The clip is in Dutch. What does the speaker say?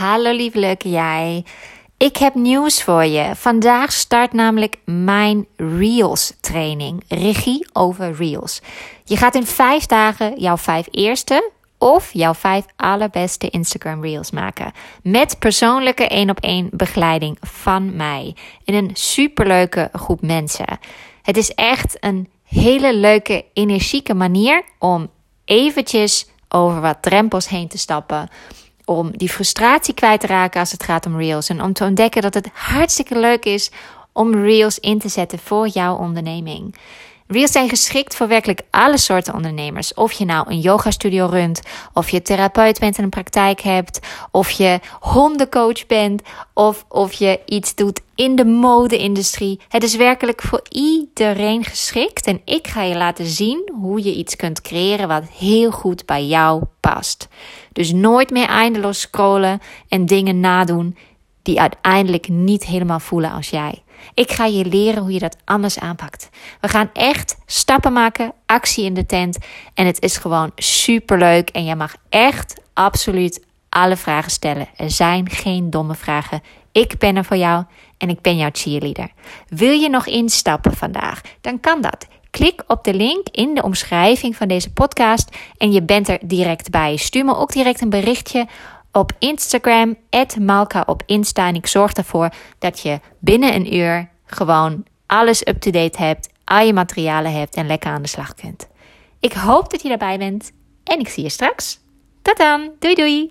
Hallo lieve leuke jij. Ik heb nieuws voor je. Vandaag start namelijk mijn Reels training. Regie over Reels. Je gaat in vijf dagen jouw vijf eerste of jouw vijf allerbeste Instagram Reels maken. Met persoonlijke één op één begeleiding van mij. In een superleuke groep mensen. Het is echt een hele leuke, energieke manier om eventjes over wat drempels heen te stappen. Om die frustratie kwijt te raken als het gaat om Reels. En om te ontdekken dat het hartstikke leuk is om Reels in te zetten voor jouw onderneming. Reels zijn geschikt voor werkelijk alle soorten ondernemers. Of je nou een yogastudio runt, of je therapeut bent en een praktijk hebt, of je hondencoach bent, of of je iets doet in de mode-industrie. Het is werkelijk voor iedereen geschikt en ik ga je laten zien hoe je iets kunt creëren wat heel goed bij jou past. Dus nooit meer eindeloos scrollen en dingen nadoen die uiteindelijk niet helemaal voelen als jij. Ik ga je leren hoe je dat anders aanpakt. We gaan echt stappen maken, actie in de tent. En het is gewoon super leuk. En je mag echt absoluut alle vragen stellen. Er zijn geen domme vragen. Ik ben er voor jou en ik ben jouw cheerleader. Wil je nog instappen vandaag? Dan kan dat. Klik op de link in de omschrijving van deze podcast en je bent er direct bij. Stuur me ook direct een berichtje op Instagram, Malka op Insta. En ik zorg ervoor dat je binnen een uur gewoon alles up-to-date hebt, al je materialen hebt en lekker aan de slag kunt. Ik hoop dat je erbij bent en ik zie je straks. Tot dan, doei doei!